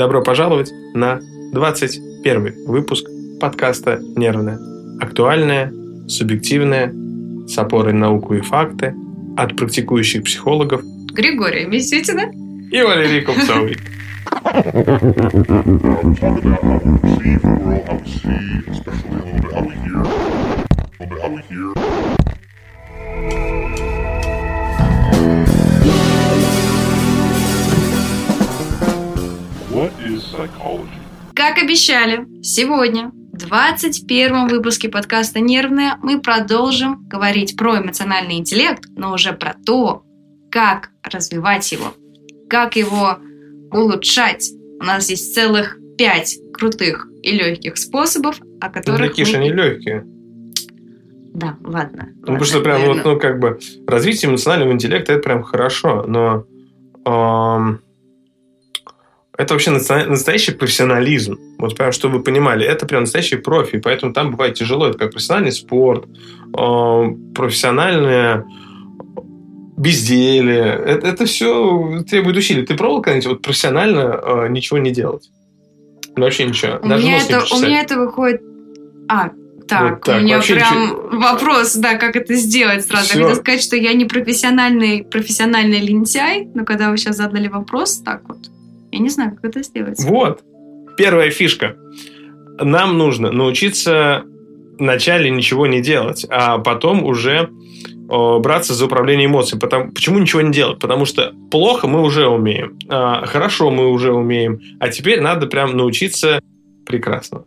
Добро пожаловать на 21 выпуск подкаста «Нервное». Актуальное, субъективное, с опорой на науку и факты от практикующих психологов Григория Мисютина и Валерий Купцовой. Как обещали, сегодня, в 21 выпуске подкаста «Нервная» мы продолжим говорить про эмоциональный интеллект, но уже про то, как развивать его, как его улучшать. У нас есть целых пять крутых и легких способов, о Ну, которых такие же мы- они легкие. Да, ладно. Ну, потому что ладно, прям вот, наверное. ну, как бы, развитие эмоционального интеллекта это прям хорошо, но ам, это вообще настоящий профессионализм. Вот прям, чтобы вы понимали, это прям настоящий профи, поэтому там бывает тяжело. Это как профессиональный спорт, ам, профессиональное безделие. Это, это все требует усилий. Ты пробовал когда-нибудь вот профессионально а, ничего не делать? Ну, Вообще ничего. У Даже меня, это, у меня это выходит... А, так, Вот так, у меня вообще прям вопрос, да, как это сделать сразу. Всё. Я хотела сказать, что я не профессиональный, профессиональный лентяй, но когда вы сейчас задали вопрос, так вот, я не знаю, как это сделать. Вот. Первая фишка. Нам нужно научиться вначале ничего не делать, а потом уже браться за управление эмоциями. Потому, почему ничего не делать? Потому что плохо мы уже умеем, а хорошо мы уже умеем, а теперь надо прям научиться прекрасно.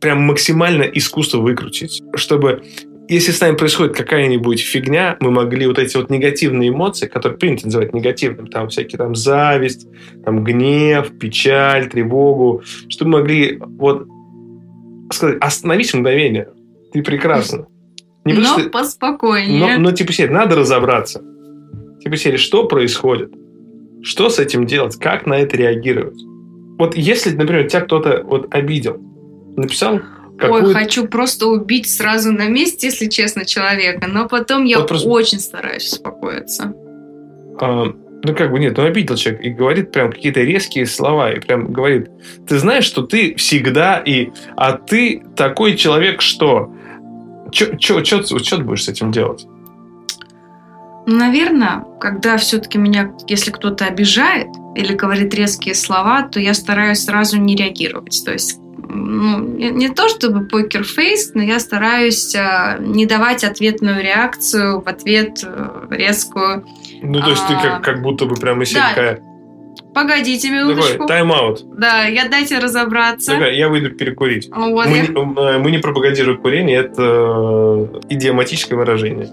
Прям максимально искусство выкрутить, чтобы если с нами происходит какая-нибудь фигня, мы могли вот эти вот негативные эмоции, которые принято называть негативным, там всякие там зависть, там гнев, печаль, тревогу, чтобы мы могли вот сказать, остановись мгновение, ты прекрасно. Не но потому что- поспокойнее. но, но типа серии, надо разобраться. Типа серии, что происходит? Что с этим делать? Как на это реагировать? Вот если, например, тебя кто-то вот обидел, написал Ой, какую-то... хочу просто убить сразу на месте, если честно, человека, но потом я Вот просто- очень стараюсь успокоиться. а, ну, как бы нет, ну, обидел человек и говорит прям какие-то резкие слова, и прям говорит, ты знаешь, что ты всегда и... А ты такой человек, что... Что ты будешь с этим делать? Наверное, когда все-таки меня, если кто-то обижает или говорит резкие слова, то я стараюсь сразу не реагировать. То есть ну, не, то чтобы покерфейс, но я стараюсь а, не давать ответную реакцию в ответ э, резкую. Ну, то есть ты А, как, как будто бы прямо из себя да, такая... Погодите Такой, минуточку. тайм-аут. Да, я дайте разобраться. Такая, я выйду перекурить. Вот, Мы, я- не- э, мы не пропагандируем курение, это э, идиоматическое выражение.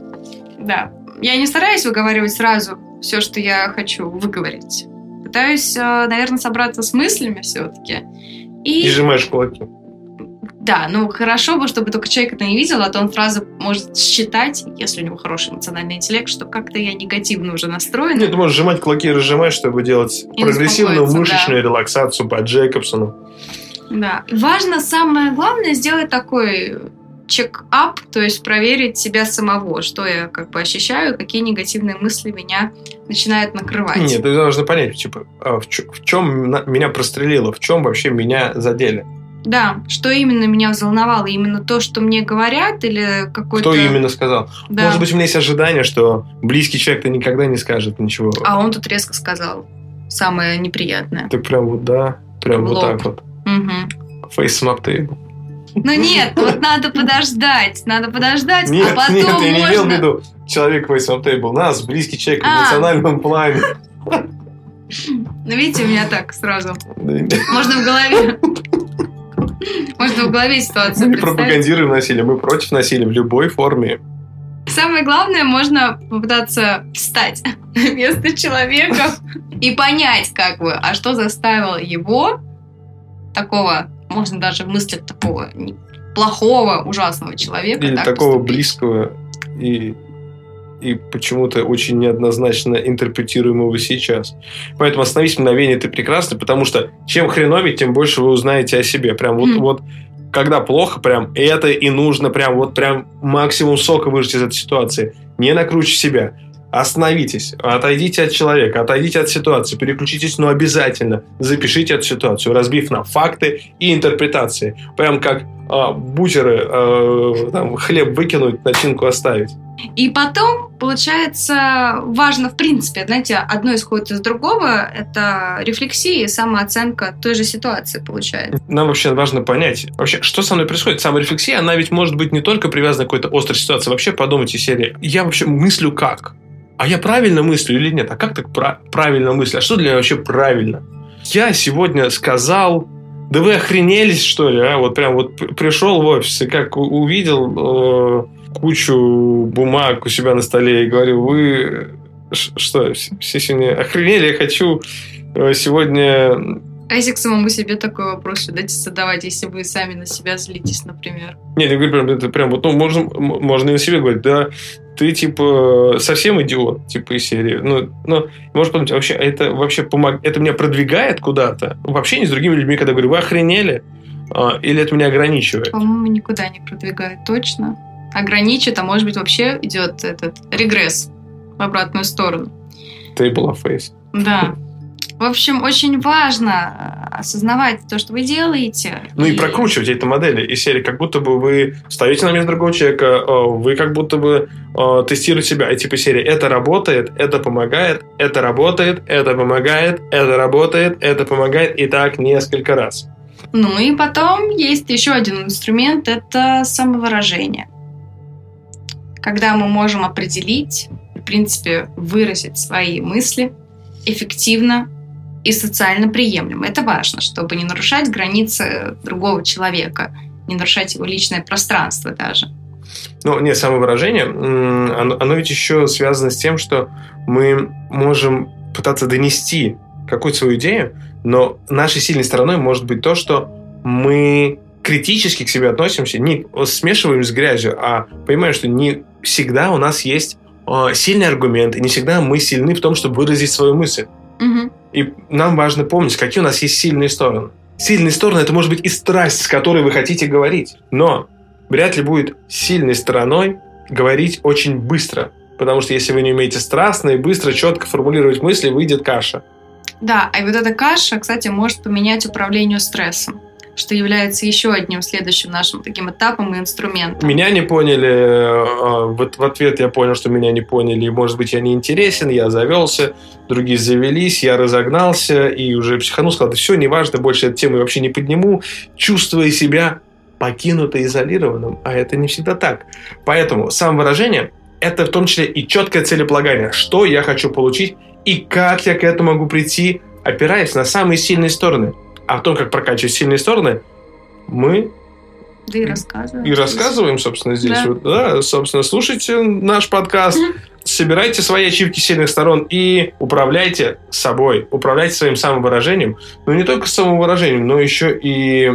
Да. Я не стараюсь выговаривать сразу все, что я хочу выговорить. Пытаюсь, наверное, собраться с мыслями все-таки. И И, сжимаешь кулаки. да, ну хорошо бы, чтобы только человек это не видел, а то он сразу может считать, если у него хороший эмоциональный интеллект, что как-то я негативно уже настроена. Нет, ты можешь сжимать кулаки и разжимать, чтобы делать И прогрессивную мышечную релаксацию по Джейкобсону. Да. Важно самое главное сделать такой чек-ап, то есть проверить себя самого, что я как бы ощущаю, какие негативные мысли меня начинают накрывать. Нет, ты должна понять, типа, а в, чё- в чем меня прострелило, в чем вообще меня задели. Да, что именно меня взволновало? Именно то, что мне говорят, или какой-то... Кто именно сказал? Да. Может быть, у меня есть ожидание, что близкий человек-то никогда не скажет ничего. А он тут резко сказал самое неприятное. Так прям вот, да, прям вот так вот. Face smap table. Ну нет, вот надо подождать, надо подождать, Нет, а потом нет, я не имел в виду человек smap table. Нас, близкий человек в А. эмоциональном плане. Ну видите, у меня так сразу. Можно в голове... Можно в голове ситуацию Мы не пропагандируем насилие, мы против насилия в любой форме. Самое главное, можно попытаться встать на место человека и понять, как бы, а что заставило его такого, можно даже мыслить такого плохого, ужасного человека. Или так такого поступить. близкого и, и почему-то очень неоднозначно интерпретируемого сейчас. Поэтому остановись мгновение, ты прекрасный, потому что чем хреновее, тем больше вы узнаете о себе. Прям вот, Мгм. вот когда плохо, прям это и нужно прям вот прям максимум сока выжать из этой ситуации. Не накручивай себя. Остановитесь, отойдите от человека, отойдите от ситуации, переключитесь, но обязательно запишите эту ситуацию, разбив на факты и интерпретации. Прям как э, бутеры, э, там, хлеб выкинуть, начинку оставить. И потом, получается, важно, в принципе, знаете, одно исходит из другого, это рефлексия и самооценка той же ситуации, получается. Нам вообще важно понять, вообще, что со мной происходит. Саморефлексия, она ведь может быть не только привязана к какой-то острой ситуации. Вообще подумайте серии, я вообще мыслю как? А я правильно мыслю или нет? А как так пра- правильно мыслю? А что для меня вообще правильно? Я сегодня сказал, да вы охренелись, что ли? А? Вот прям вот пришел в офис и как увидел... Э- кучу бумаг у себя на столе и говорю, вы что, все сегодня охренели, я хочу э, сегодня... А если к самому себе такой вопрос дайте задавать, если вы сами на себя злитесь, например? Нет, я говорю, прям, это прям вот, ну, можно, можно и на себе говорить, да, ты, типа, совсем идиот, типа, из серии. Ну, ну можешь подумать, вообще, это вообще помог... это меня продвигает куда-то в общении с другими людьми, когда говорю, вы охренели? А, или это меня ограничивает? По-моему, никуда не продвигает, точно ограничит, а может быть вообще идет этот регресс в обратную сторону. Table of face. Да. В общем, очень важно э, осознавать то, что вы делаете. Ну и, и прокручивать эти модели из серии, как будто бы вы встаете на место другого человека, э, вы как будто бы э, тестируете себя. И типа серии это работает, это помогает, это работает, это помогает, это работает, это помогает. И так несколько раз. Ну и потом есть еще один инструмент, это самовыражение когда мы можем определить, в принципе, выразить свои мысли эффективно и социально приемлемо. Это важно, чтобы не нарушать границы другого человека, не нарушать его личное пространство даже. Ну, нет, самовыражение, оно, оно ведь еще связано с тем, что мы можем пытаться донести какую-то свою идею, но нашей сильной стороной может быть то, что мы критически к себе относимся, не смешиваем с грязью, а понимаем, что не всегда у нас есть э, сильный аргумент, и не всегда мы сильны в том, чтобы выразить свою мысль. Угу. И нам важно помнить, какие у нас есть сильные стороны. Сильные стороны это может быть и страсть, с которой вы хотите говорить. Но вряд ли будет сильной стороной говорить очень быстро. Потому что если вы не умеете страстно и быстро, четко формулировать мысли, выйдет каша. Да, а вот эта каша, кстати, может поменять управлению стрессом что является еще одним следующим нашим таким этапом и инструментом. Меня не поняли, а, вот в ответ я понял, что меня не поняли, может быть, я не интересен, я завелся, другие завелись, я разогнался и уже психанул, сказал, да все, неважно, больше эту тему вообще не подниму, чувствуя себя покинуто изолированным, а это не всегда так. Поэтому самовыражение – это в том числе и четкое целеполагание, что я хочу получить и как я к этому могу прийти, опираясь на самые сильные стороны – а о том, как прокачивать сильные стороны, мы да и рассказываем. И рассказываем, собственно, здесь. Да. Вот, да, собственно, слушайте наш подкаст, собирайте свои ачивки сильных сторон и управляйте собой, управляйте своим самовыражением. Но не только самовыражением, но еще и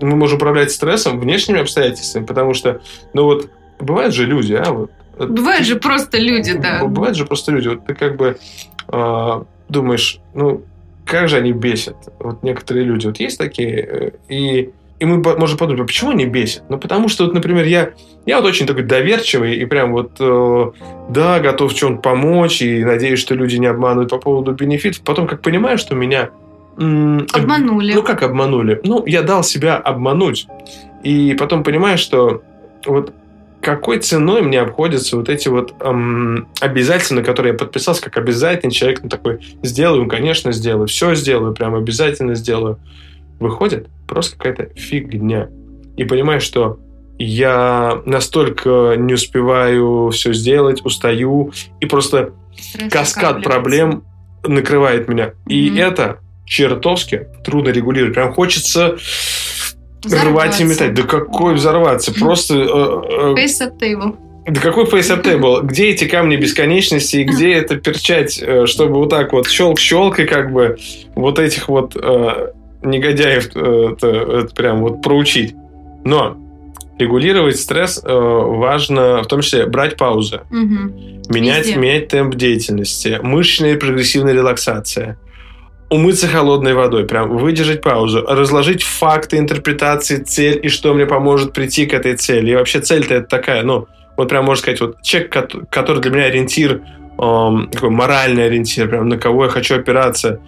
мы можем управлять стрессом, внешними обстоятельствами, потому что, ну вот, бывают же люди, а вот. Бывают же просто люди, да. Бывают же просто люди. Вот ты как бы э, думаешь, ну, как же они бесят. Вот некоторые люди. Вот есть такие, э, и, и мы можем подумать, а почему они бесят? Ну, потому что, вот, например, я, я вот очень такой доверчивый и прям вот, э, да, готов в чем-то помочь и надеюсь, что люди не обманывают по поводу бенефитов. Потом, как понимаю, что меня... обманули. Ну, как обманули? Ну, я дал себя обмануть. И потом понимаю, что вот какой ценой мне обходятся вот эти вот эм, обязательства, на которые я подписался, как обязательный человек, ну, такой, сделаю, конечно, сделаю, все сделаю, прям обязательно сделаю. Выходит просто какая-то фигня. И понимаешь, что я настолько не успеваю все сделать, устаю, и просто Стресс каскад проблем накрывает меня. Mm-hmm. И это чертовски трудно регулировать. Прям хочется Рвать и метать. Да какой взорваться? Просто... Э, э, face table. Да какой face table? Где эти камни бесконечности и где это перчать, э, чтобы вот так вот щелк-щелк и как бы вот этих вот э, негодяев э, это, это прям вот проучить. Но регулировать стресс э, важно, в том числе брать паузы, угу. менять, менять темп деятельности, мышечная и прогрессивная релаксация – умыться холодной водой, прям выдержать паузу, разложить факты, интерпретации, цель и что мне поможет прийти к этой цели. И вообще цель-то это такая, ну, вот прям можно сказать, вот человек, который для меня ориентир, эм, такой моральный ориентир, прям на кого я хочу опираться.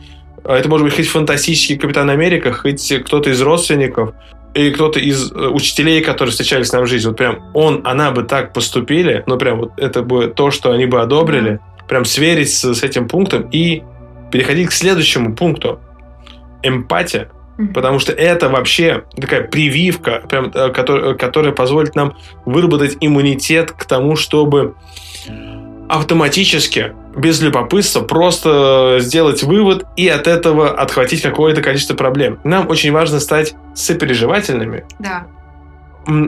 Это может быть хоть фантастический Капитан Америка, хоть кто-то из родственников, или кто-то из э, учителей, которые встречались нам в жизни. Вот прям он, она бы так поступили, ну прям вот это бы то, что они бы одобрили, прям сверить с, с этим пунктом и переходить к следующему пункту. Эмпатия. Потому что это вообще такая прививка, прям, э, которая, которая позволит нам выработать иммунитет к тому, чтобы автоматически, без любопытства, просто сделать вывод и от этого отхватить какое-то количество проблем. Нам очень важно стать сопереживательными, Да.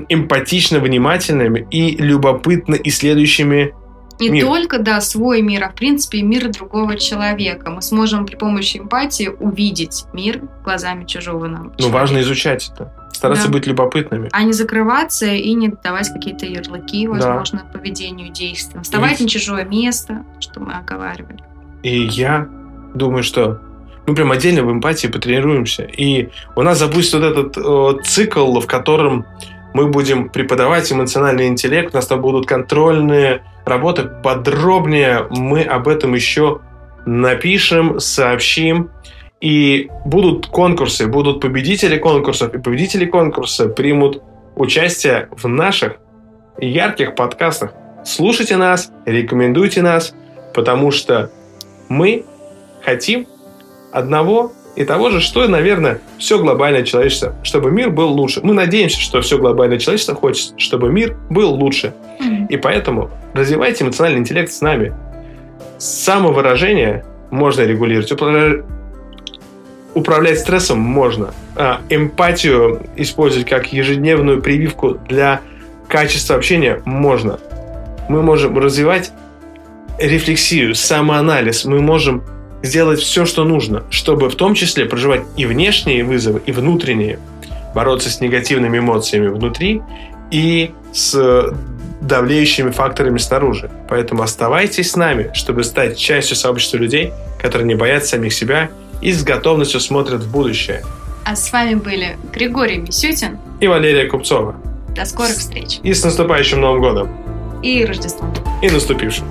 эмпатично внимательными и любопытно исследующими Не Мир. только, да, свой мир, а в принципе мир другого человека. Мы сможем при помощи эмпатии увидеть мир глазами чужого нам. Ну, человека. важно изучать это. Стараться Да. быть любопытными. А не закрываться и не давать какие-то ярлыки, Да. возможно, поведению, действиям. Вставать на чужое место, что мы оговаривали. И я думаю, что мы прям отдельно в эмпатии потренируемся. И у нас запустится вот этот э, цикл, в котором мы будем преподавать эмоциональный интеллект, у нас там будут контрольные работы. Подробнее мы об этом еще напишем, сообщим. И будут конкурсы, будут победители конкурсов, и победители конкурса примут участие в наших ярких подкастах. Слушайте нас, рекомендуйте нас, потому что мы хотим одного и того же, что, наверное, все глобальное человечество, чтобы мир был лучше. Мы надеемся, что все глобальное человечество хочет, чтобы мир был лучше. И поэтому развивайте эмоциональный интеллект с нами. Самовыражение можно регулировать. Упра- Управлять стрессом можно. А эмпатию использовать как ежедневную прививку для качества общения можно. Мы можем развивать рефлексию, самоанализ. Мы можем сделать все, что нужно, чтобы в том числе проживать и внешние вызовы, и внутренние, бороться с негативными эмоциями внутри и с давлеющими факторами снаружи. Поэтому оставайтесь с нами, чтобы стать частью сообщества людей, которые не боятся самих себя и с готовностью смотрят в будущее. А с вами были Григорий Мисютин. И Валерия Купцова. До скорых встреч. И с наступающим Новым годом. И Рождеством. И наступившим.